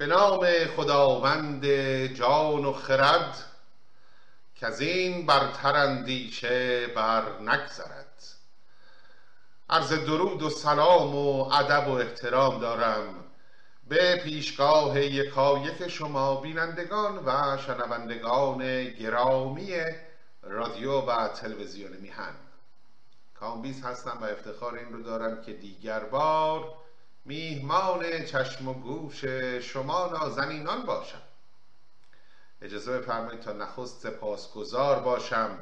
به نام خداوند جان و خرد که از این برتر اندیشه بر نگذرد. عرض درود و سلام و ادب و احترام دارم به پیشگاه یکایک شما بینندگان و شنوندگان گرامی رادیو و تلویزیون میهن. کامبیز هستم و افتخار این رو دارم که دیگر بار میهمان چشم و گوش شما نازنینان باشم. اجازه بفرمایید تا نخست سپاسگزار باشم.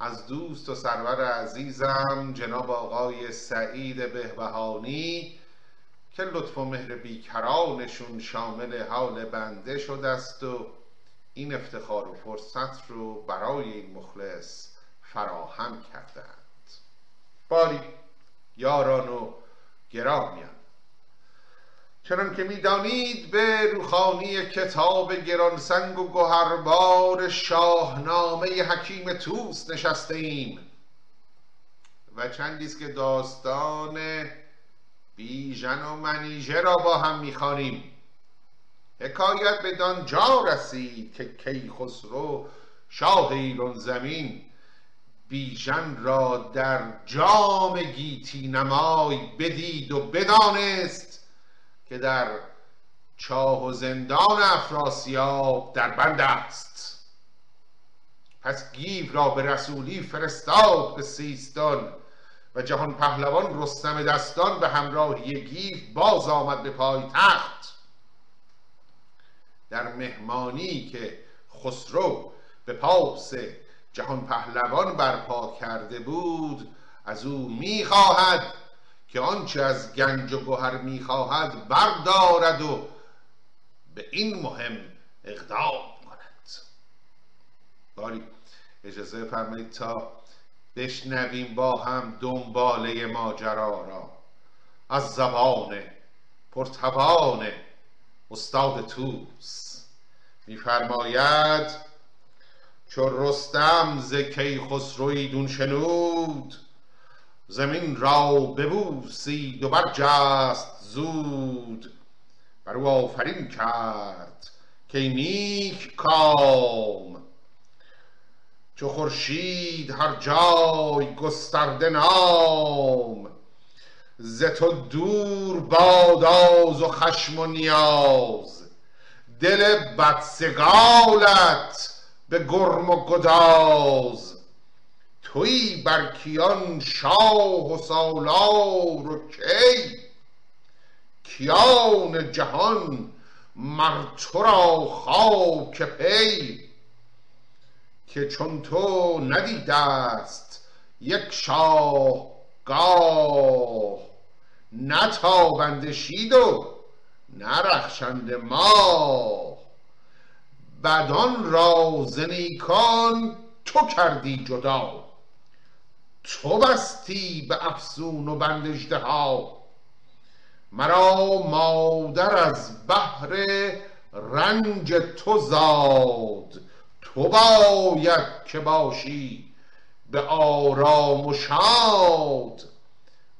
از دوست و سرور عزیزم جناب آقای سعید بهبهانی که لطف و مهر بیکرانشون شامل حال بنده شده است و این افتخار و فرصت رو برای این مخلص فراهم کردند باری یاران و گرامیان. چنان که می‌دانید به روخانی کتاب گرانسنگ و گوهربار شاهنامه حکیم توس نشسته ایم و چندیست که داستان بیژن و منیژه را با هم می‌خوانیم. حکایت به دانجا رسید که کیخسرو شاه ایران زمین بیژن را در جام گیتی نمای بدید و بدانست که در چاه و زندان افراسیاب در بند است. پس گیو را به رسولی فرستاد به سیستان و جهان پهلوان رستم دستان به همراهی گیو باز آمد به پای تخت در مهمانی که خسرو به پاس جهان پهلوان برپا کرده بود از او می‌خواهد که آنچه از گنج و گوهر می‌خواهد بردارد و به این مهم اقدام کند. باری اجازه فرمایید تا بشنویم با هم دنباله ماجرا را. از زبان پرتوان استاد توس میفرماید چو رستم ز کیخسروی دون شنود زمین را ببوسید و برجست زود. بر او آفرین کرد که نیک کام. چو خورشید هر جای گسترده نام ز تو دور باداز و خشم و نیاز. دل بدسگالت به گرم و گداز. توی بر کیان شاه و سالار و کی؟ کیان جهان مر تو را خاک پی. که چون تو ندیده است یک شاه گاه. نتابنده شید و نرخشنده ماه. بدان را ز نیکان تو کردی جدا. تو بستی به افسون و بند ها؟ مرا مادر از بهر رنج تو زاد. تو باید که باشی به آرام و شاد.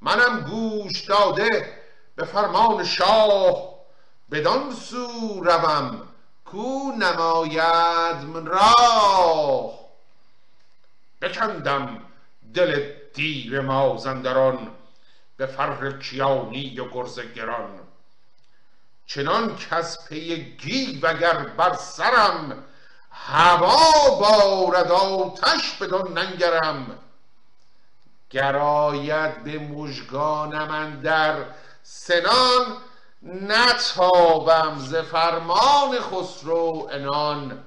منم گوش داده به فرمان شاه. بدان سو روم کو نماید من راه. بکندم دل دیر مازندران به فر کیانی و گرز گران. چنان کس پی گیو اگر بر سرم هوا بارد آتش بدان ننگرم. گراید به مژگانم اندر سنان نتابم ز فرمان خسرو انان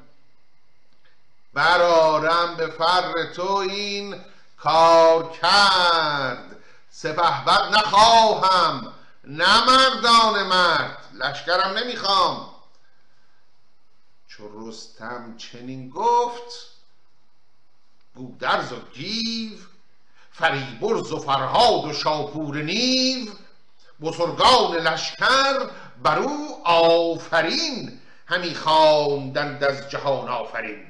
برارم به فر تو این کار کرد. سپه بد نخواهم. نه مردان مرد. لشکرم نمی‌خوام. چو رستم چنین گفت گودرز و گیو فریبرز و فرهاد و شاپور نیو بزرگان لشکر بر او آفرین. همی خواندند از جهان آفرین.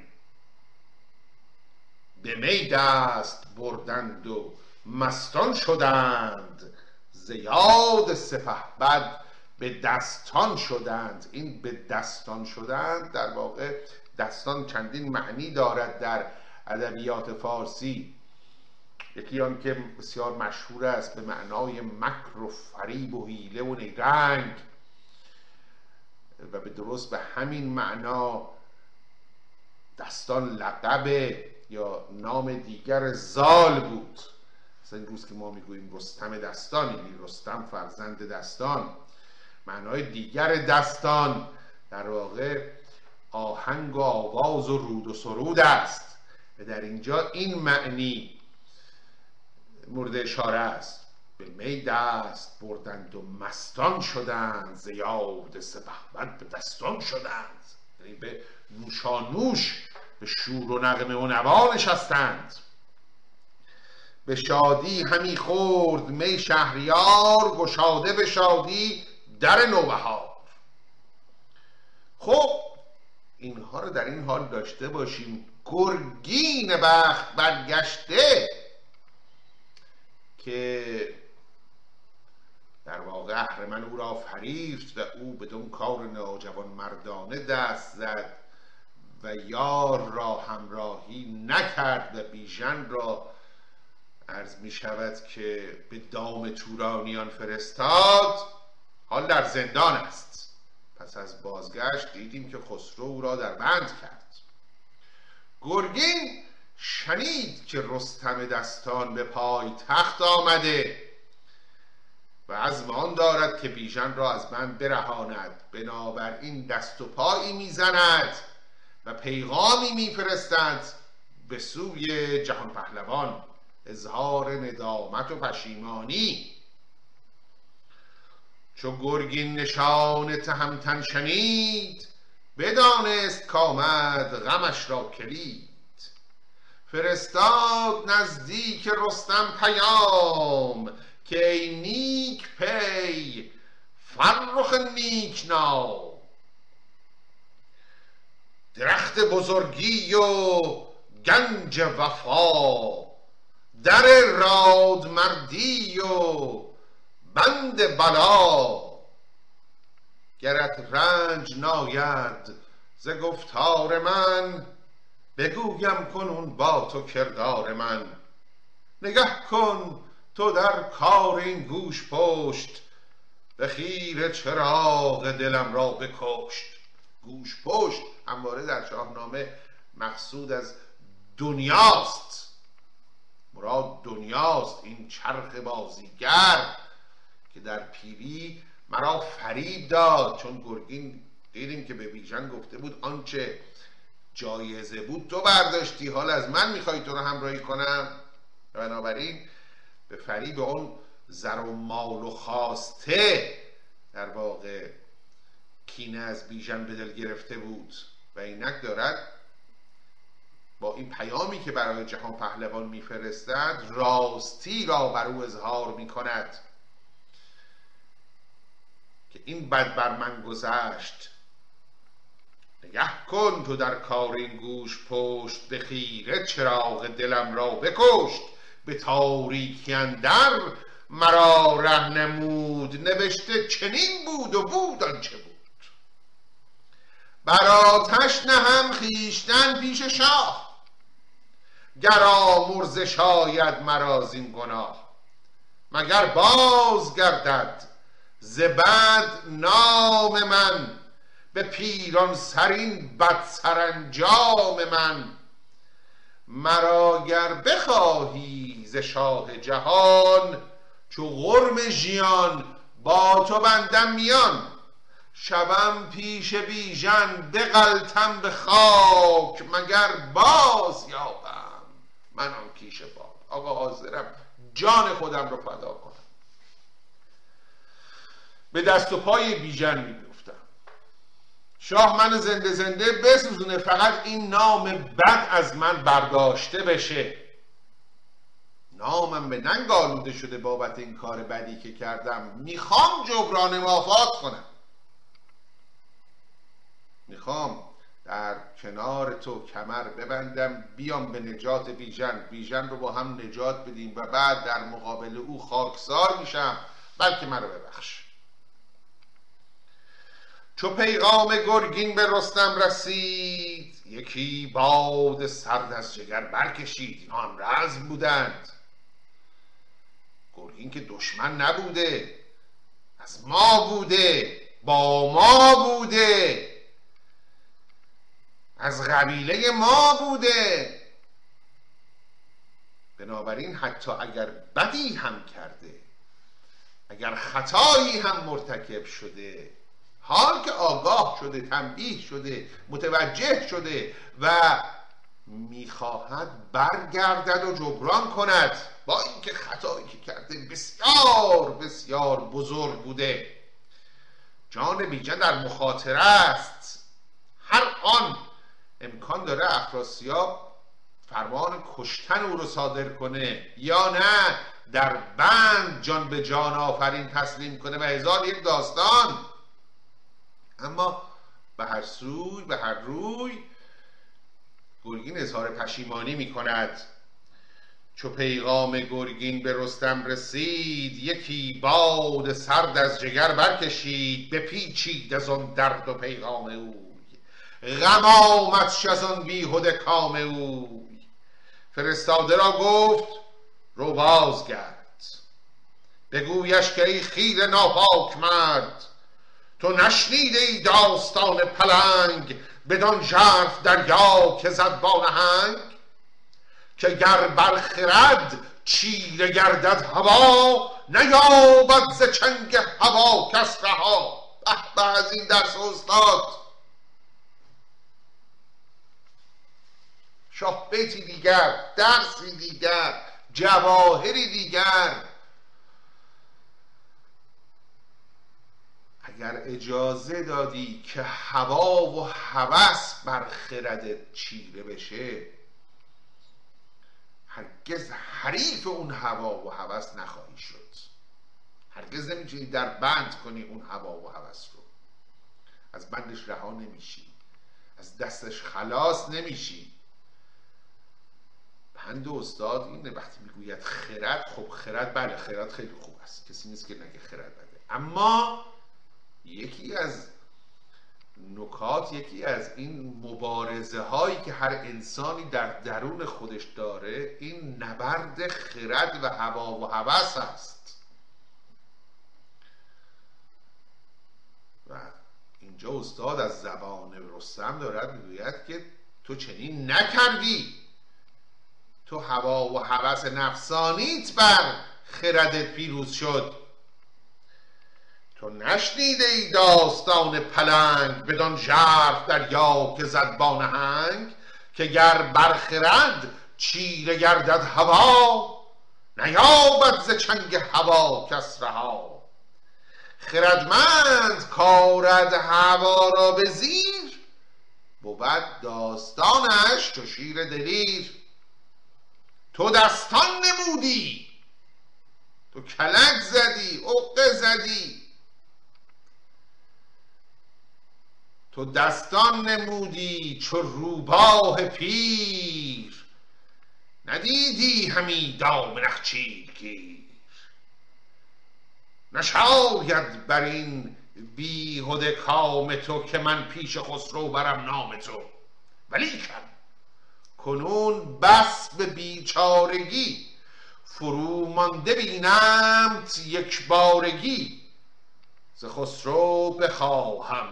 به می دست بردند و مستان شدند. زیاد سپه بد به دستان شدند. این به دستان شدند در واقع دستان چندین معنی دارد در ادبیات فارسی. یکی آن که بسیار مشهور است به معنای مکر و فریب و حیله و نیرنگ و به درست به همین معنا دستان لقب یا نام دیگر زال بود. مثلا روز که ما می‌گوییم رستم دستان یعنی رستم فرزند دستان. معنای دیگر دستان در واقع آهنگ و آواز و رود و سرود است. و در اینجا این معنی مورد اشاره است. به می دست بردند و مستان شدند زیاد سپهبد به دستان شدند. یعنی به نوشانوش به شور و نغمه و نوا نشستند. به شادی همی خورد می شهریار گشاده به شادی در نوبهار. خب اینها رو در این حال داشته باشیم. گرگین بخت برگشته که در واقع اهرمن او را فریفت و او بدون کار ناجوان مردانه دست زد. و یار را همراهی نکرد و بیژن را عرض می شود که به دام تورانیان فرستاد حال در زندان است. پس از بازگشت دیدیم که خسرو او را در بند کرد. گرگین شنید که رستم دستان به پای تخت آمده و از آن دارد که بیژن را از بند برهاند. بنابراین دست و پایی می‌زند پیغامی میفرستند به سوی جهان پهلوان. اظهار ندامت و پشیمانی. چو گرگین نشان تهمتن شنید بدانست کامد غمش را کلید. فرستاد نزدیک رستم پیام که ای نیک پی فرخ نیک نام. درخت بزرگی و گنج وفا. در راد مردی و بند بلا. گرت رنج ناید ز گفتار من. بگویم کنون با تو کردار من. نگه کن تو در کار این گوش پشت. به خیر چراغ دلم را بکشت. گوش پشت. همواره در شاهنامه مقصود از دنیاست. مراد دنیاست این چرخ بازیگر که در پیری مرا فریب داد چون گرگین دیدیم که به بیژن گفته بود آنچه جایزه بود تو برداشتی حال از من می‌خوای تو رو همراهی کنم؟ بنابراین به فریب اون زر و مال و خواسته در واقع کینه از بیژن به دل گرفته بود. و اینک دارد با این پیامی که برای جهان پهلوان میفرستد راستی را بر او اظهار می‌کند که این بد بر من گذشت. نگه کن تو در کار این گوش پشت به خیره چراغ دلم را بکشت. به تاریکی اندر مرا ره نمود نوشته چنین بود و بود آنچه بود. بر آتش نهم خویشتن پیش شاه. گر آمرز شاید مرا زین گناه مگر باز گردد ز بد نام من به پیران سرین بد سرانجام من. مرا گر بخواهی ز شاه جهان چو غرم ژیان با تو بندم میان. شبم پیش بیژن بغلتم به خاک مگر باز یابم؟ من آن کیش باد. آقا حاضرم جان خودم رو فدا کنم. به دست و پای بیژن می‌گفتم شاه من زنده زنده بسوزونه فقط این نام بد از من برداشته بشه. نامم به ننگ آلوده شده بابت این کار بدی که کردم. می‌خوام جبران مافات کنم. می‌خوام در کنار تو کمر ببندم بیام به نجات بیژن. بیژن رو با هم نجات بدیم و بعد در مقابل او خاکسار میشم بلکه مرا ببخش. چو پیغام گرگین به رستم رسید یکی باد سرد از جگر برکشید. اینا هم رزم بودند. گرگین که دشمن نبوده از ما بوده با ما بوده. از قبیله ما بوده. بنابراین حتی اگر بدی هم کرده اگر خطایی هم مرتکب شده حال که آگاه شده تنبیه شده متوجه شده و می‌خواهد برگردد و جبران کند با اینکه خطایی که کرده بسیار بسیار بزرگ بوده. جان بیژن در مخاطره است. هر آن امکان داره افراسیاب فرمان کشتن او رو صادر کنه یا نه در بند جان به جان آفرین تسلیم کنه و هزار یک داستان. اما به هر سوی به هر روی گرگین اظهار پشیمانی می کند چو پیغام گرگین به رستم رسید یکی باد سرد از جگر برکشید بپیچید از آن درد و پیغام اوی غم آمدش از آن بیهده کام اوی فرستاده را گفت رو بازگرد. بگویش که ای خیر ناپاک مرد تو نشنیده ای داستان پلنگ بدان ژرف دریا که زد با نهنگ؟ که گر برخرد چیره گردد هوا نیابد ز چنگ هوا کس رها. به از این درس استاد. شاه بیتی دیگر درسی دیگر جواهری دیگر. اگر اجازه دادی که هوا و هوس بر خردت چیره بشه هرگز حریف اون هوا و هوس نخواهی شد. هرگز نمی‌تونی در بند کنی اون هوا و هوس رو. از بندش رها نمیشی. از دستش خلاص نمیشی. بند استاد اینه وقتی می‌گوید خرد خب خرد بله خرد خیلی خوب است. کسی نیست که نگه خرد بده. اما یکی از نکات یکی از این مبارزه هایی که هر انسانی در درون خودش داره این نبرد خرد و هوا و هوس است. و اینجا استاد از زبان رستم دارد می‌گوید که تو چنین نکردی. تو هوا و هوس نفسانیت بر خردت پیروز شد. تو نشنیده ای داستان پلنگ بدان ژرف دریا که زد با نهنگ که گر برخرد چیره گردد هوا نیابد ز چنگ هوا کس رها. خردمند کارد هوا را به زیر بود داستانش تو شیر دلیر. تو دستان نمودی. تو کلک زدی عقه زدی. تو دستان نمودی چو روباه پیر. ندیدی همی دام نخچیر گیر. نشاید بر این بیهده کام تو که من پیش خسرو برم نام تو. ولیکن کنون بس به بیچارگی. فرو مانده بینمت یک بارگی. ز خسرو بخواهم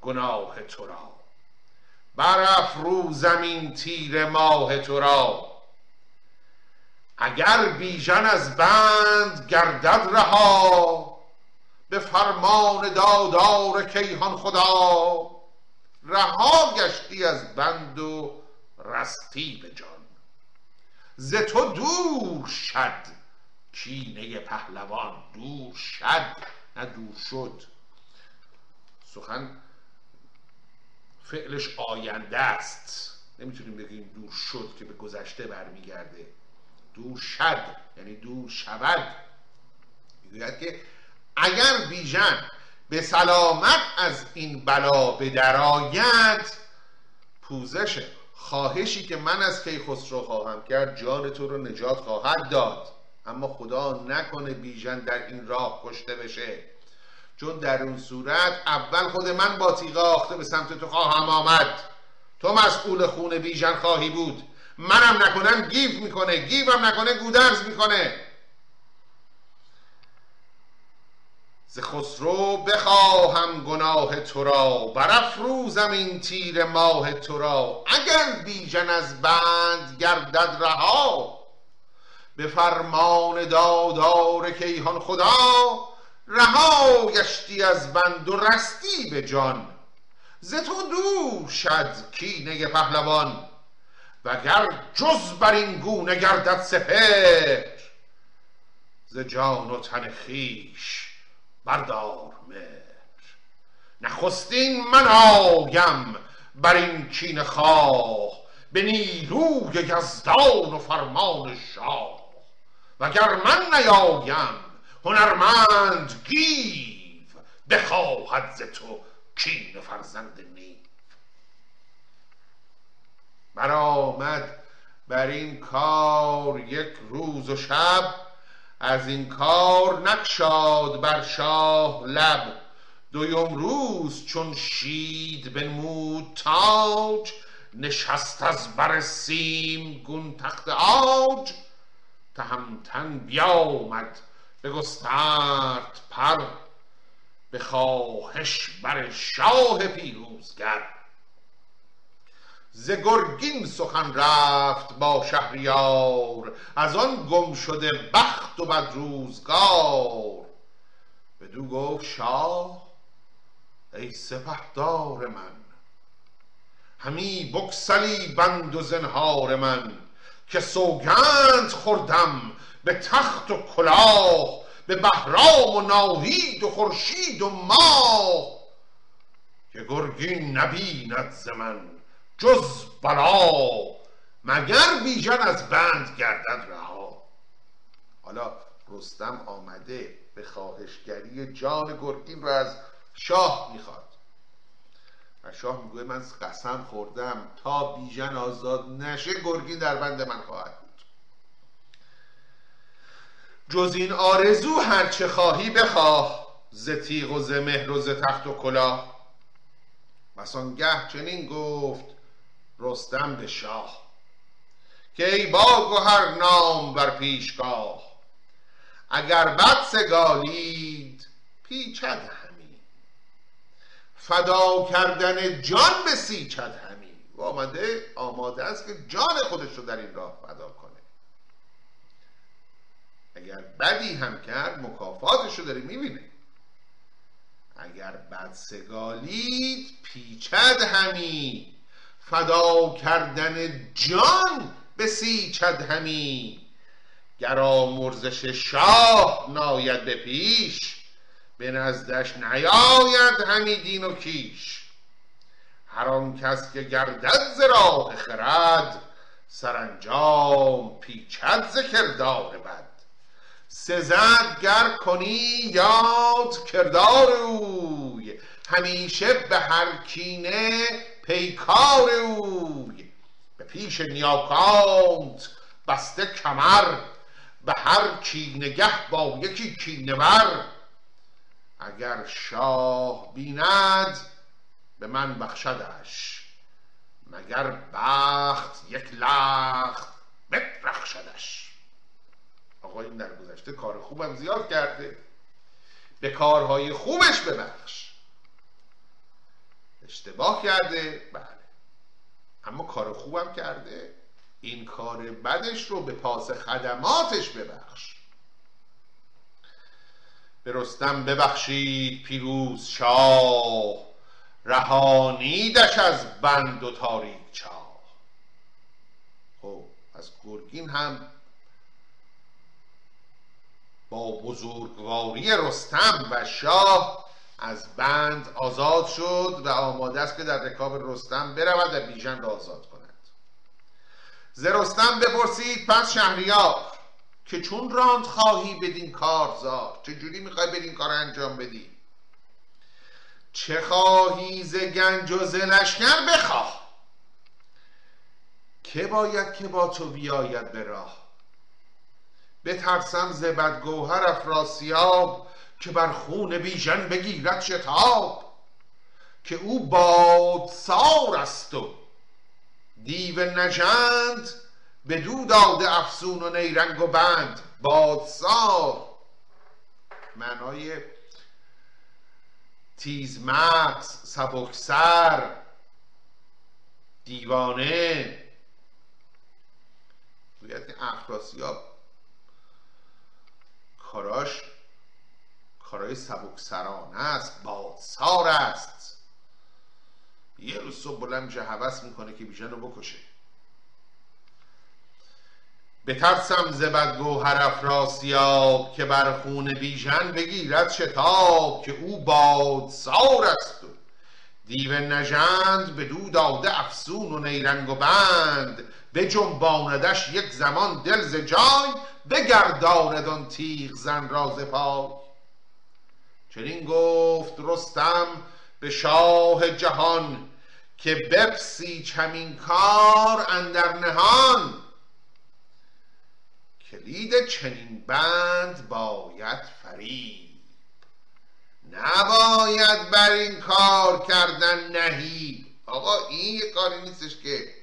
گناه تو را. رو زمین تیر ماه تو را. اگر بیژن از بند گردد رها به فرمان دادار کیهان خدا. رها گشتی از بند و رستی به جان. ز تو دور شد کینه پهلوان دور شد. نه دور شد. سخن فعلش آینده است. نمی‌تونیم بگیم دور شد که به گذشته برمیگرده. دور شد یعنی دور شود. می‌گوید که اگر بیژن به سلامت از این بلا به درآید پوزش خواهشی که من از کیخسرو خواهم کرد جان تو رو نجات خواهد داد. اما خدا نکنه بیژن در این راه کشته بشه. چون در اون صورت اول خود من با تیغه آخته به سمت تو خواهم آمد. تو مسئول خون بیژن خواهی بود. منم نکنم گیف می‌کنه گیفم نکنه گودرز می‌کنه. ز خسرو بخواهم گناه تو را برافروزم این تیر ماه تو را. اگر بیژن از بند گردد رها به فرمان دادار کیهان خدا رها گشتی از بند و رستی به جان. ز تو دور شد کینه پهلوان وگر جز بر این گونه گردد سپر ز جان و تن خیش بردار مهر. نخستین من آیم بر این کین خواه به نیروی یزدان و فرمان شاه. وگر من نیایم هنرمند گیو بخواهد ز تو کین فرزند نیو. برآمد بر این کار یک روز و شب از این کار نکشاد بر شاه لب. دویم روز چون شید بنمود تاج نشست از بر سیم گون تخت آج تهمتن بیامد بگسترد پر به خواهش بر شاه پیروزگر. ز گرگین سخن رفت با شهریار از آن گم شده بخت و بد روزگار. بدو گفت شاه ای سپهدار من همی بگسلی بند و زنهار من که سوگند خوردم به تخت و کلاه به بهرام و ناهید و خورشید و ماه. که گرگین نبیند ز من جز بلا مگر بیژن از بند گردد رها. حالا رستم آمده به خواهشگری جان گرگین رو از شاه می‌خواد. و شاه میگوه من قسم خوردم تا بیژن آزاد نشه گرگین در بند من خواهد بود. جز این آرزو هرچه خواهی بخواه ز تیغ و ز مهر و ز تخت و کلاه. گه چنین گفت رستم به شاه که ای با گهر نام بر پیشگاه اگر بد سگالید پیچد همی. فدا کردن جان به سیچد همی. و آمده آماده است که جان خودش رو در این راه فدا کنه. اگر بدی هم کرد مکافاتش رو داره می‌بینه. اگر بد سگالید پیچد همی. فدا کردن جان به سیچد همی. گر آمرزش شاه ناید به پیش به نزدش نیاید همی دین و کیش. هر آن کس که گردد ز راه خرد سرانجام پیچد ز کردار بد. سزد گر کنی یاد کردار اوی همیشه به هر کینه پیکار اوی به پیش نیاکانت بسته کمر به هر کینگه با یکی کینه بر اگر شاه بیند به من بخشدش. مگر بخت یک لخت بفرخشدش آقا این در گذشته کار خوبم زیاد کرده. به کارهای خوبش ببخش. اشتباه کرده؟ بله. اما کار خوبم کرده. این کار بدش رو به پاس خدماتش ببخش. به رستم ببخشید پیروز شاه. رهانیدش از بند و تاریک چاه. خب از گرگین هم با بزرگواری رستم و شاه از بند آزاد شد و آماده است که در رکاب رستم برود و بیژن را آزاد کند. ز رستم بپرسید پس شهریار که چون راند خواهی بدین کار زار چجوری می‌خوای بدین کار انجام بدی؟ چه خواهی ز گنج و ز لشکر بخواه؟ که باید که با تو بیاید به راه؟ بترسم ز بدگوهر افراسیاب که بر خون بیژن بگیرد شتاب که او بادسار است و دیو نژند بدو داده افسون و نیرنگ و بند. بادسار. معنای تیزمغز سبکسر دیوانه. گوید که افراسیاب کاراش کارای سبکسرانه است بادسار است. یه روز صبح بلند میشه حوث می‌کنه که بیژن رو بکشه. بترسم ز گوهر افراسیاب که بر خون بیژن بگیرد شتاب که او بادسار است. و دیو نژند بدو داده افسون و نیرنگ و بند جنباندش یک زمان دل ز جای بگرداند تیغ زن را ز پای. چنین گفت رستم به شاه جهان که بپسی چمین کار اندر نهان. کلید چنین بند باید فریب نباید بر این کار کردن نهی آقا این یه کاری نیستش که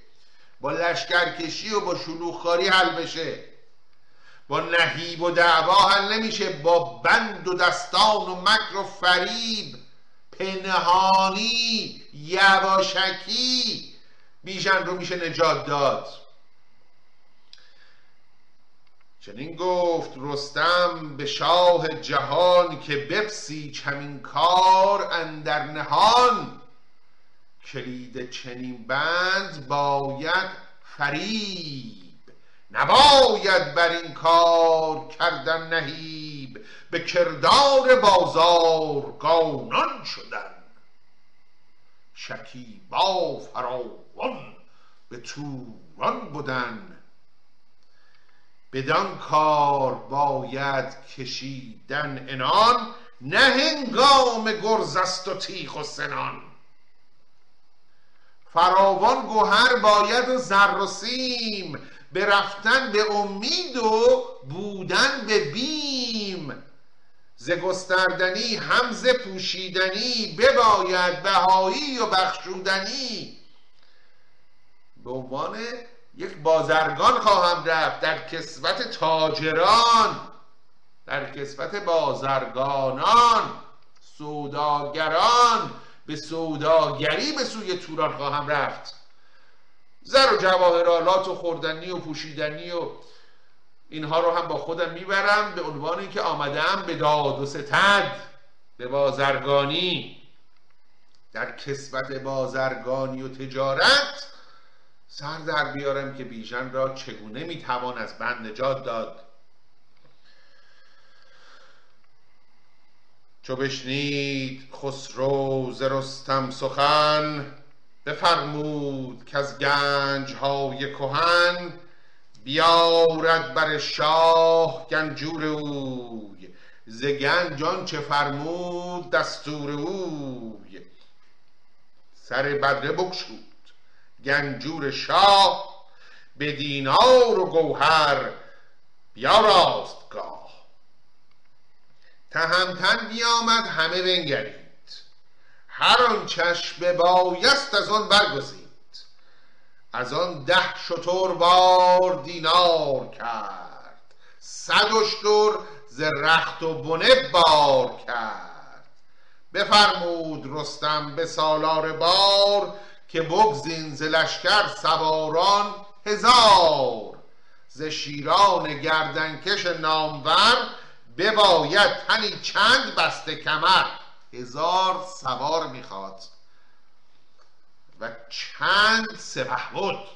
با لشکرکشی و با شلوخاری حل بشه. با نهیب و دعوا حل نمیشه با بند و دستان و مکر و فریب پنهانی یواشکی بیژن رو میشه نجات داد. چنین گفت رستم به شاه جهان که بپسی چمین کار اندر نهان. کلید چنین بند باید فریب نباید بر این کار کردن نهیب به کردار بازار گانان شدن. شکیبا فراوان به توران بودن بدان کار باید کشیدن انان نه هنگام گرز است و تیخ و سنان. فراوان گوهر باید و زر و سیم برفتن به امید و بودن به بیم. ز گستردنی هم ز پوشیدنی بباید بهایی و بخشودنی. به عنوان یک بازرگان خواهم رفت در کسوت تاجران در کسوت بازرگانان سوداگران. به سوداگری به سوی توران خواهم رفت. زر و جواهرالات و خوردنی و پوشیدنی و اینها رو هم با خودم می‌برم به عنوان اینکه آمدم به داد و ستد به بازرگانی. در کسبت بازرگانی و تجارت سر در بیارم که بیژن را چگونه می‌توان از بند نجات داد. چو بشنید خسرو ز رستم سخن بفرمود که از گنج های کهن بیارد بر شاه گنجور اوی. ز گنج چه فرمود دستور اوی. سر بدره بکشود گنجور شاه به دینار و گوهر بیاراست گاه تهمتن بیامد همه بنگرید هر آن چشم بایست از آن برگزید. از آن ده شتر بار دینار کرد. صد اشتر ز رخت و بنه بار کرد. بفرمود رستم به سالار بار که بگزین ز لشکر سواران هزار. ز شیران گردنکش نامور بباید تنی چند بسته کمر. هزار سوار می‌خواد و چند بود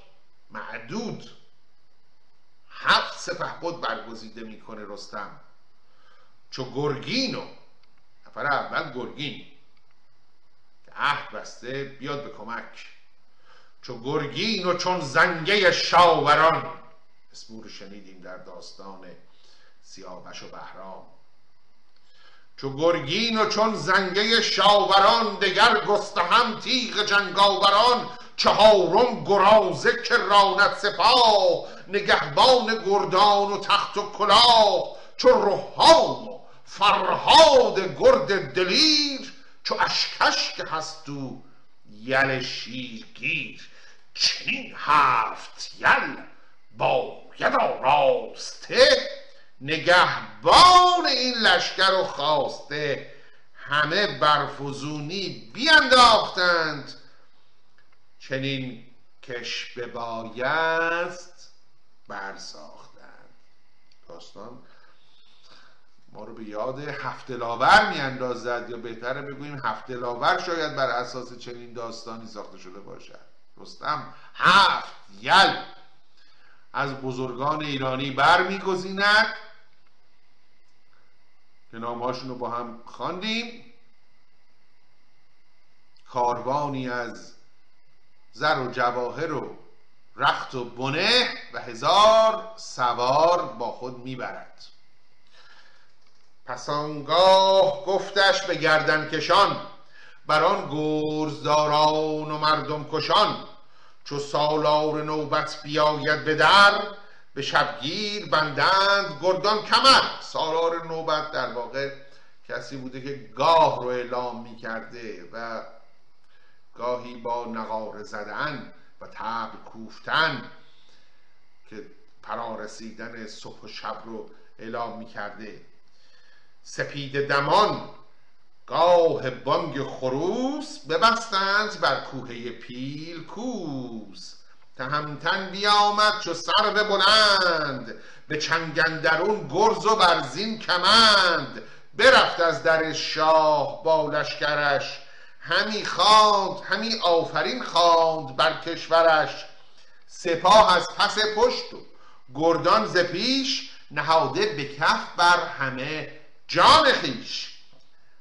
معدود. هفت بود برگزیده می‌کنه رستم. چو گرگینو نفر اول گرگین. که عهد بسته بیاد به کمک. چو گرگین و چون زنگه شاوران. اسمور شنیدیم در داستان سیاوش و بهرام. چو گرگین و چون زنگه شاوران دگر هم تیغ جنگاوران چهارم گرازه که راند سپاه نگهبان گردان و تخت و کلاه چو روحان و فرهاد گرد دلیر چو اشکش که هست او یل شیرگیر. چنین هفت یل باید آراسته نگهبان این لشکر و خواسته همه برفزونی بیانداختند چنین کش ببایست برساختند. داستان ما رو به یاد هفته لاور میاندازد یا بهتره بگوییم هفته لاور شاید بر اساس چنین داستانی ساخته شده باشد. رستم هفت یل از بزرگان ایرانی برمیگزیند. که نامهاشون رو با هم خواندیم. کاروانی از زر و جواهر و رخت و بنه و هزار سوار با خود می‌برد. پس آنگاه گفتش به گردن کشان بر آن گرزداران و مردم کشان چو سالار نوبت بیاید به در به شبگیر بندند گردان کمر. سالار نوبت در واقع کسی بوده که گاه رو اعلام می کرده و گاهی با نقاره زدن و تبل کوفتن که پرارسیدن صبح و شب رو اعلام می کرده سپید دمان گاه بانگ خروس ببستند بر کوه پیل کوس. تهمتن بیامد چو سرو بلند به چنگندرون گرز و برزین کمند. برفت از در شاه با لشکرش همی خواند همی آفرین خواند بر کشورش. سپاه از پس پشت و گردان ز پیش نهاده به کف بر همه جان خیش.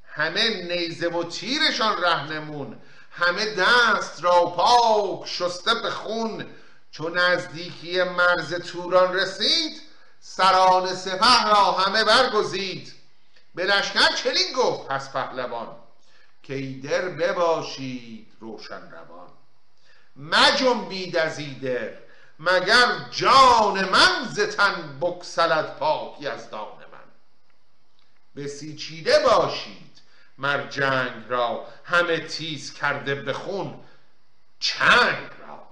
همه نیزه و تیرشان رهنمون همه دست را پاک شسته به خون. چون نزدیکی مرز توران رسید سران سپه را همه برگزید. به لشکر چنین گفت پس پهلوان که در بباشید روشن روان. مجنبید از ایدر مگر جان من زتن بکسلد پاکی از دان من. بسیچیده باشید مر جنگ را همه تیز کرده به خون چنگ را.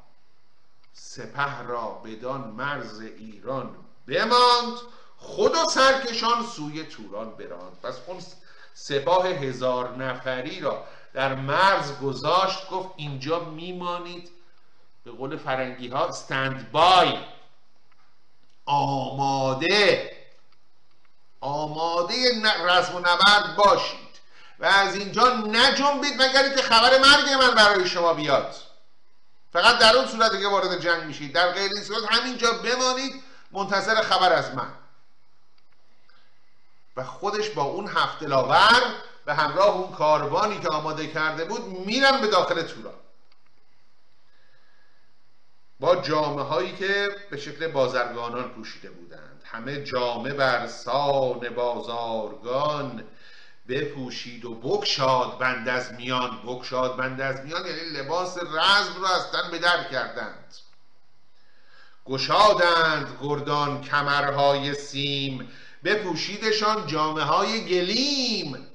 سپه را بدان مرز ایران بماند خود و سرکشان سوی توران براند. پس اون سپاه هزار نفری را در مرز گذاشت گفت اینجا میمانید. به قول فرنگی ها ستند بای آماده آماده رزم و نبرد باشید. و از اینجا نجنبید مگر که خبر مرگ من برای شما بیاد. فقط در اون صورت که وارد جنگ میشید. در غیر این صورت همینجا بمانید منتظر خبر از من. و خودش با اون هفت لاور به همراه اون کاروانی که آماده کرده بود میرن به داخل توران با جامعه هایی که به شکل بازرگانان پوشیده بودند. همه جامعه بر سان بازارگان بپوشید و بکشاد بند از میان. بکشاد بند از میان یعنی لباس رزم رو از تن به کردند. گشادند گردان کمرهای سیم. بپوشیدشان جامعه های گلیم.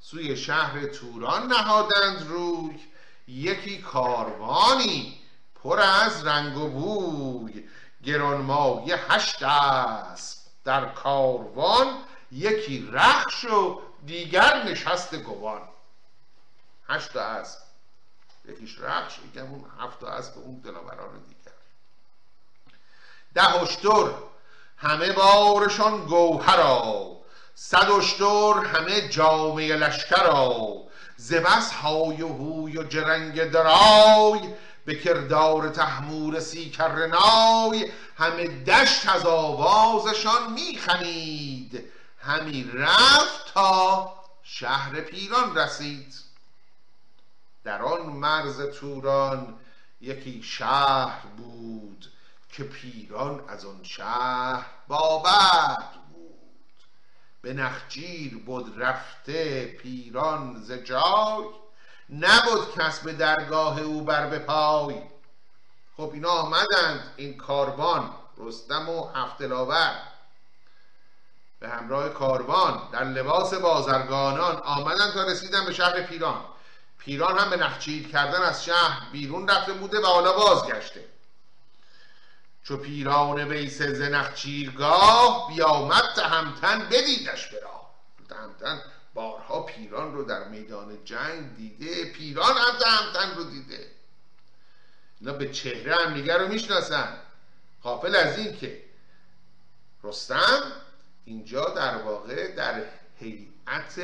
سوی شهر توران نهادند روی. یکی کاروانی پر از رنگ و بوی. گرانمایه هشت است در کاروان یکی رخش و دیگر نشست گوان. هشت اسب. یکیش رخش یکم اون هفت اسب اون دلاوران دیگر. ده اشتر همه بارشان گوهرا صد اشتر همه جامعه لشکرا زبس های و هوی و جرنگ درای به کردار تحمور سی کرنای همه دشت از آوازشان میخنید همی رفت تا شهر پیران رسید. در آن مرز توران یکی شهر بود که پیران از آن شهر بابد بود. به نخجیر بود رفته پیران ز جای نبود کس به درگاه او بر به پای. خب اینا آمدند این کاروان رستم و هفتلاور به همراه کاروان در لباس بازرگانان آمدن تا رسیدن به شهر پیران. پیران هم به نخچیر کردن از شهر بیرون رفته بوده و حالا بازگشته. چو پیران ویس ز نخچیرگاه بیامد تهمتن بدیدش به تهمتن بارها پیران رو در میدان جنگ دیده پیران هم تهمتن رو دیده. اینا به چهره هم دیگر رو می‌شناسن. قافل از این که رستم اینجا در واقع در هیئت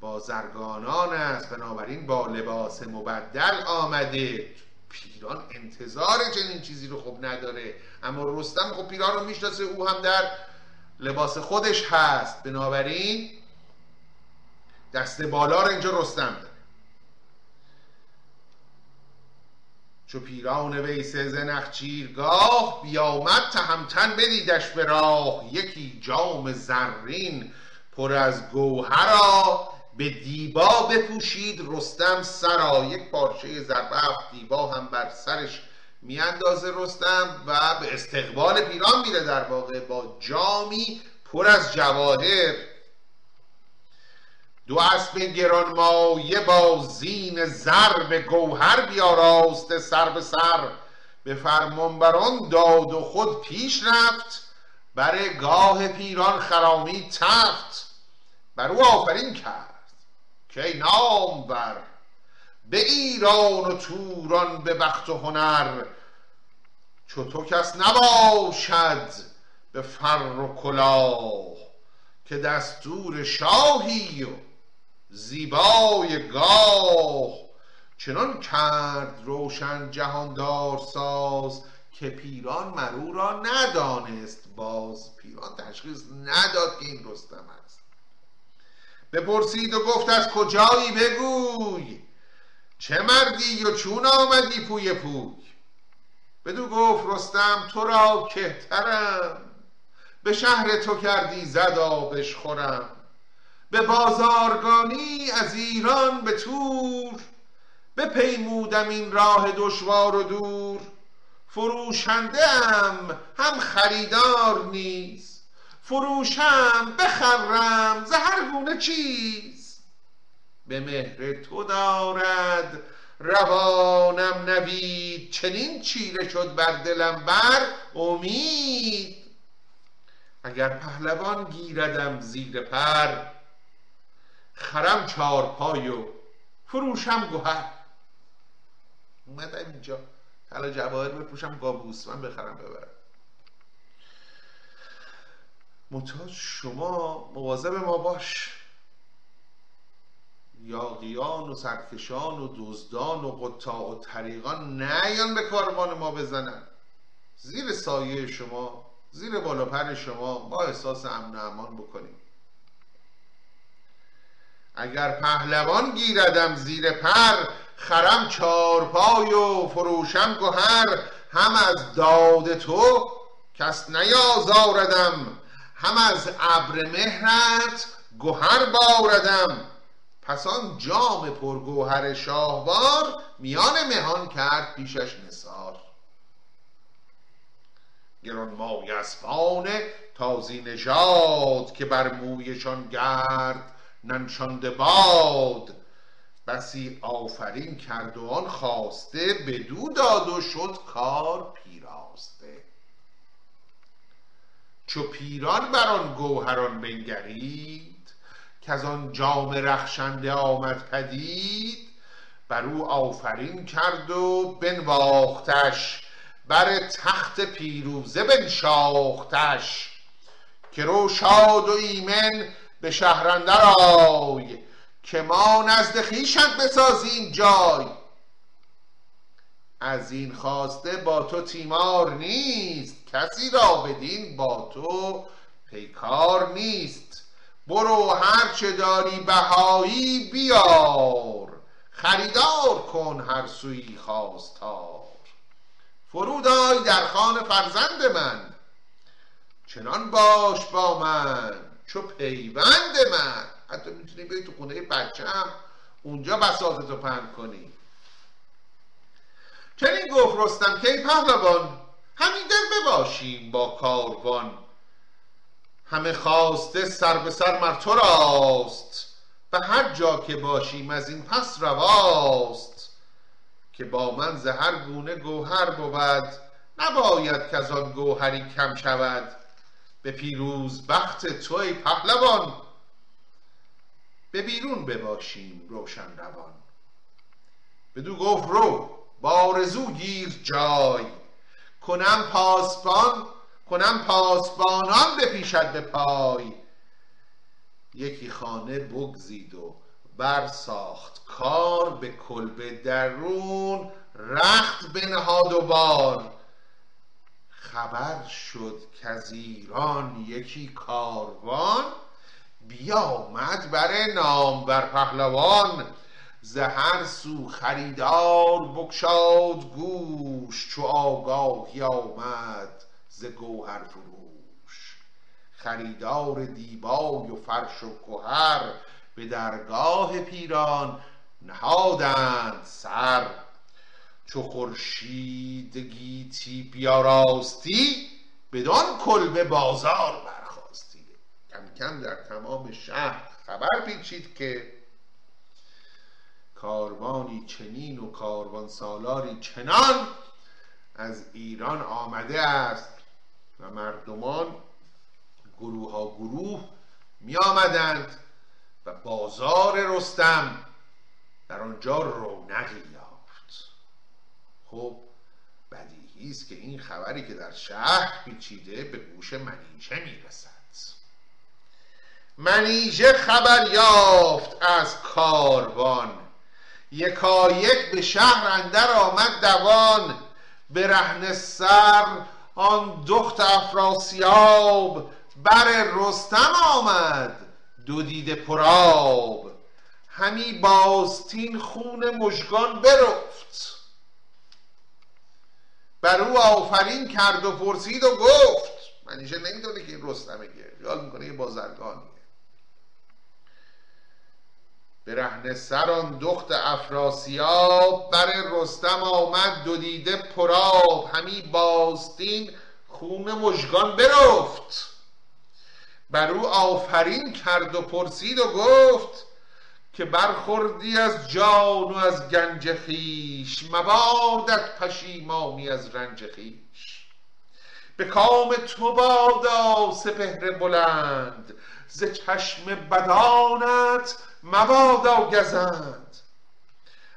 بازرگانان است. بنابراین با لباس مبدل آمده. پیران انتظار چنین چیزی رو خب نداره. اما رستم خب پیران رو می‌شناسه او هم در لباس خودش هست. بنابراین دست بالا رو اینجا رستم داره. چو پیران ویس ز نخچیرگاه بیامد تهمتن بدیدش به راه. یکی جام زرین پر از گوهرا به دیبا بپوشید رستم سرا. یک پارچه زربفت دیبا هم بر سرش میاندازه رستم و به استقبال پیران میره در واقع با جامی پر از جواهر. دو اسب گرانمایه با زین زر به گوهر بیاراسته سر به سر. به فرمانبران داد و خود پیش رفت بر گاه پیران خرامی تفت بر او آفرین کرد که نام بر به ایران و توران به بخت و هنر. چو تو کس نباشد به فر و کلاه که دستور شاهی و زیبای گاه. چنان کرد روشن جهاندار ساز که پیران مرو را ندانست باز پیران تشخیص نداد که این رستم است. بپرسید و گفت از کجایی بگوی؟ چه مردی و چون آمدی پوی پوی؟ بدو گفت رستم تو را کهترم. به شهر تو کردی زد آبش خورم. به بازارگانی از ایران به تور بپیمودم این راه دشوار و دور. فروشنده ام هم خریدار نیست فروشم بخرم ز هر گونه چیز. به مهر تو دارد روانم نوید چنین چیره شد بر دلم بر امید. اگر پهلوان گیردم زیر پر خرم چارپای و فروشم گوهر. اومدم اینجا. حالا جواهر بپوشم گابوس. من بخرم ببرم. منتها شما مواظب ما باش. یاقیان و سرکشان و دزدان و قطاع و طریقان نیان به کاروان ما بزنن. زیر سایه شما زیر بالا پر شما ما احساس امن و امان بکنیم. اگر پهلوان گیردم زیر پر خرم چارپای و فروشم گهر. هم از داد تو کس نیازاردم هم از ابر مهرت گهر باردم. پس آن جام پرگوهر شاهوار میان مهان کرد پیشش نثار. گرانمایه اسبان تازی نژاد که بر مویشان گرد ننشانده باد. بسی آفرین کرد و آن خواسته بدو داد و شد کار پیراسته. چو پیران بر آن گوهران بنگرید که از آن جام رخشنده آمد پدید بر او آفرین کرد و بنواختش بر تخت پیروزه بنشاختش که رو شاد و ایمن به شهرندر آی که ما نزد خویشت بسازیم جای. از این خواسته با تو تیمار نیست کسی را بدین با تو پیکار نیست. برو هر چه داری بهایی بیار خریدار کن هر سوی خواستار. فرود آی در خان فرزند من چنان باش با من. چو پیوند من. حتی می‌تونی بری تو خونه بچم اونجا بساطتو پهن کنی. چنین گفت رستم که ای پهلوان همین در بباشیم با کاروان. همه خواسته سر به سر مر تو راست. و هر جا که باشیم از این پس رواست. که با من ز هر گونه گوهر بود نباید که از آن گوهری کم شود. به پیروز بخت تو ای پهلوان. به بیرون بباشیم روشن روان. بدو گفت رو بارزو گیر جای. کنم پاسبان کنم پاسبانان بپیشد به پای. یکی خانه بگزید و برساخت کار به کلبه درون. رخت بنهاد و بار. خبر شد که از ایران یکی کاروان بیامد بر نام بر پهلوان ز سو خریدار بگشاد گوش چو آگاهی آمد ز گوهر فروش خریدار دیبای و فرش و گهر به درگاه پیران نهادند سر چو خورشید گیتی بیاراستی بدان کلبه بازار برخاستی. کم کم در تمام شهر خبر پیچید که کاروانی چنین و کاروان سالاری چنان از ایران آمده است و مردمان گروه ها گروه می آمدند و بازار رستم در آنجا رونقی خب بدیهی است که این خبری که در شهر پیچیده به گوش منیژه می‌رسد. منیژه خبر یافت از کاروان. یکایک به شهر اندر آمد دوان. به رهن سر آن دخت افراسیاب. بر رستم آمد دو دیده پراب همی باستین خون مژگان برفت. بر او آفرین کرد و پرسید و گفت. منیشه نمی‌دونه که این رستمه که خیال می‌کنه یه بازرگانیه به رهن سران دخت افراسیاب بر رستم آمد دو دیده پراب همی باستین خون مژگان برفت. بر او آفرین کرد و پرسید و گفت که برخوردی از جان و از گنج خیش مبادت پشیمانی از رنج خیش به کام تو بادا سپهر بلند ز چشم بدانت مبادا گزند.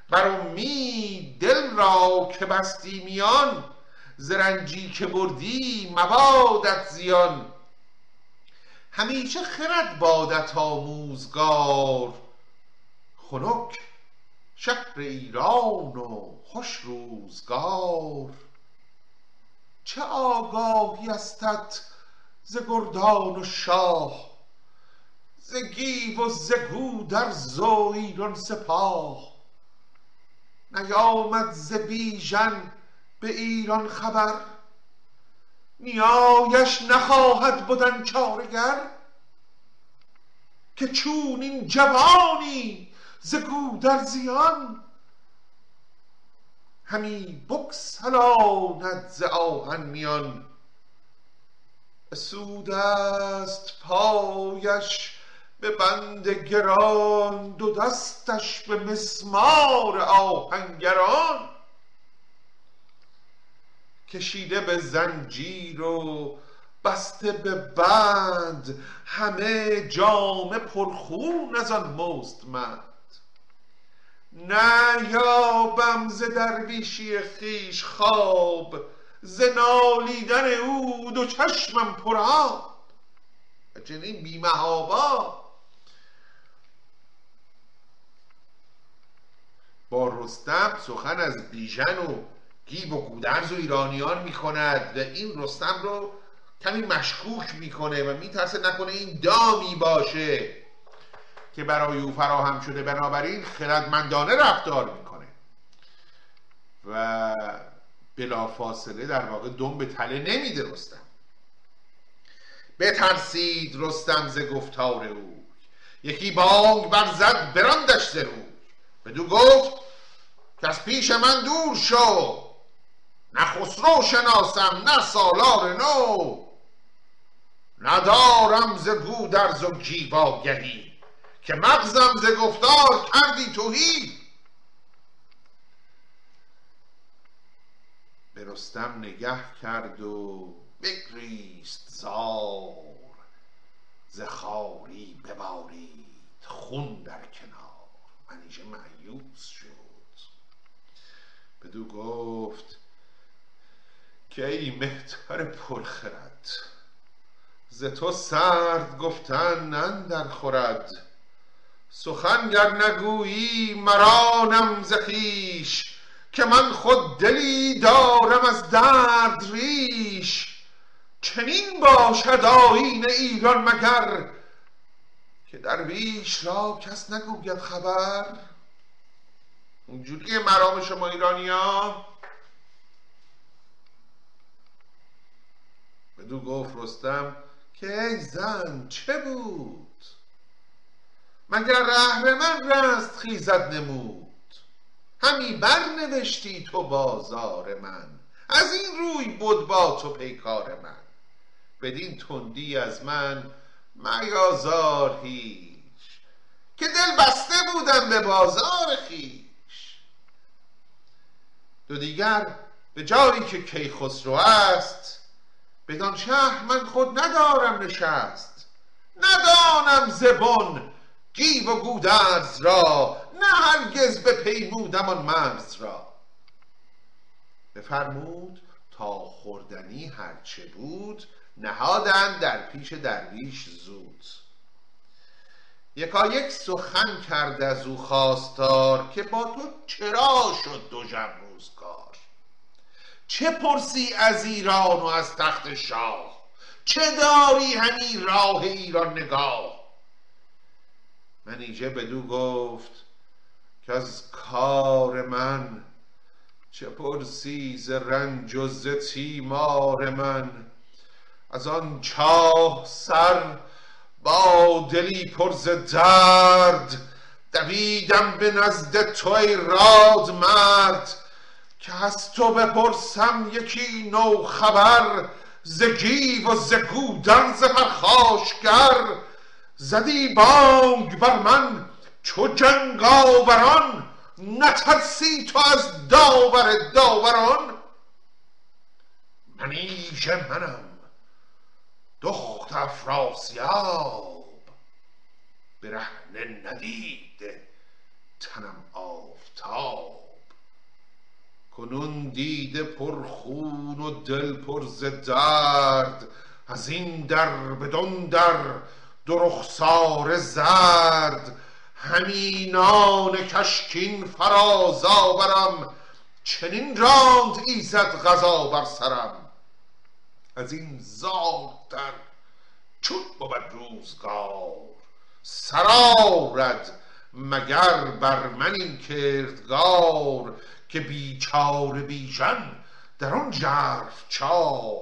بر امید دل را که بستی میان زرنجی که بردی مبادت زیان. همیشه خرد بادت آموزگار خنک شهر ایران و خوش روزگار. چه آگاهی استت ز گردان و شاه ز گیو و ز گودرز و ایران سپاه. نیامد ز بیژن به ایران خبر نیایش نخواهد بدن چارگر که چونین جوانی ز گودرزیان همی بگسلاند ز آهن میان. بسود است پایش به بند گران دو دستش به مسمار آهنگران. کشیده به زنجیر و بسته به بند همه جامه پرخون از آن مستمند نه یابم ز درویشی خویش خواب ز نالیدن او دو چشمم پرآب چنین بیمهابا. با رستم سخن از بیژن و گیب و گودرز و ایرانیان می‌کند و این رستم رو کمی مشکوک می‌کنه و میترسه نکنه این دامی باشه. که برای او فراهم شده بنابراین خردمندانه رفتار می‌کنه. و بلافاصله در واقع دم به تله نمیده رستم. بترسید رستم ز گفتار او. یکی بانگ برزد براندش ز روی. بدو گفت که از پیش من دور شو. نه خسرو شناسم نه سالار نو. ندارم ز گودرز و گیواگهی که مغزم ز گفتار کردی توهی به رستم نگه کرد و بگریست زار ز خاری ببارید خون در کنار. منیژه معیوس شد. بدو گفت که ای مهتر پرخرد؟ ز تو سرد گفتن اندر خورد. سخن گر نگویی مرانم ز خویش که من خود دلی دارم از درد ریش. چنین باشد آیین ایران مگر که درویش را کس نگوید خبر؟ اونجوری مرام شما ایرانی ها بدو گفت رستم که ای زن چه بود؟ مگر من رست خیزد نمود. همی برنوشتی تو بازار من. از این روی بود با تو پیکار من. بدین تندی از من میازار هیچ. که دل بسته بودم به بازار خیش دو دیگر به جایی که کیخسرو است بدان شهر من خود ندارم نشست. ندانم زبان گیو و گودرز را نه هرگز به پیمودم آن مرز را. بفرمود تا خوردنی هرچه بود نهادن در پیش درویش زود. یکا یک سخن کرد از او خواستار که با تو چرا شد دو روزگار؟ چه پرسی از ایران و از تخت شاه؟ چه داری همی راه ایران نگاه؟ منیژه بدو گفت که از کار من چه پرسی ز رنج و ز تیمار من. از آن چاه سر با دلی پر ز درد دویدم به نزد تو ای راد مرد. که از تو بپرسم یکی نو خبر ز گیو و ز گودرز پرخاشگر زدی بانگ بر من چو جنگاوران نترسی تو از داور داوران. منیژه منم دخت افراسیاب برهنه ندیده تنم آفتاب. کنون دیده پر خون و دل پر ز درد از این در بدان در دو زرد همینان کشکین فراز آورم چنین راند ایزد غذا بر سرم. از این زارتر چون بود روزگار سرارد مگر بر من این کردگار که بیچاره بیژن در آن ژرف چاه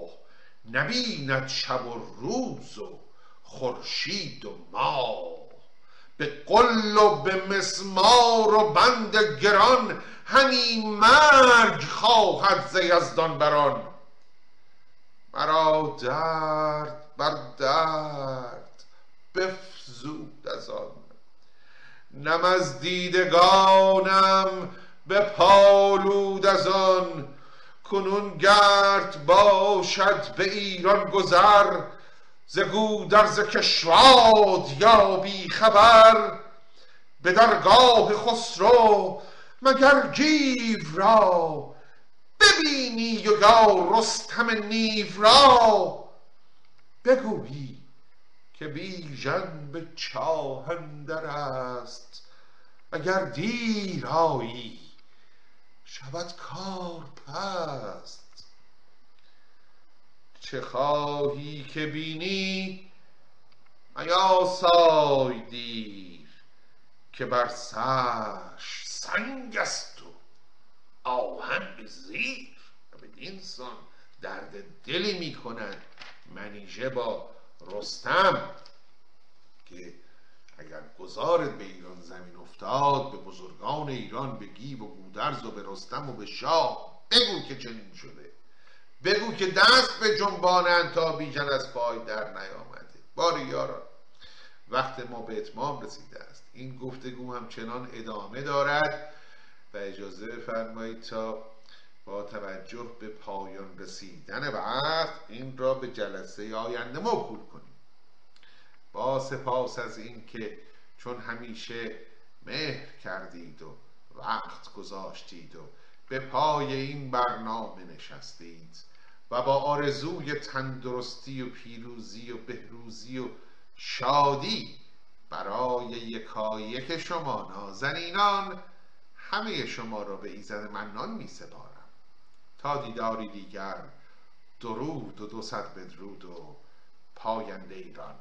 نبیند شب و روز و خورشید و ماه. به قل و به مسمار و بند گران همین مرگ خواهد ز یزدان بران. مرا درد بر درد بفزود از آن. نم از دیدگانم به پالود از آن. کنون گرد باشد به ایران گذر ز گودرز کشواد یا بی خبر به درگاه خسرو مگر گیو را؟ ببینی و یا رستم نیو را؟ بگویی که بیژن به چاه اندر است. اگر دیر آیی شود کار پست. چه خواهی که بینی؟ میاسای دیر که بر سرش سنگ است و آهن زیر و بدین سان درد دلی می‌کند. منیژه با رستم که اگر گذارت به ایران زمین افتاد به بزرگان ایران به گیو و گودرز و به رستم و به شاه بگو که چنین شده. بگو که دست به جنبانند تا بیژن از پای در نیامد باری یاران وقت ما به اتمام رسیده است. این گفتگو همچنان ادامه دارد و اجازه بفرمایید تا با توجه به پایان رسیدن وقت این را به جلسه آینده موکول کنیم. با سپاس از اینکه چون همیشه مهر کردید و وقت گذاشتید و به پای این برنامه نشستید. و با آرزوی تندرستی و پیروزی و بهروزی و شادی برای یکایک شما نازنینان همه شما را به ایزد منان می سپارم تا دیداری دیگر درود و دو صد بدرود و پاینده ایران.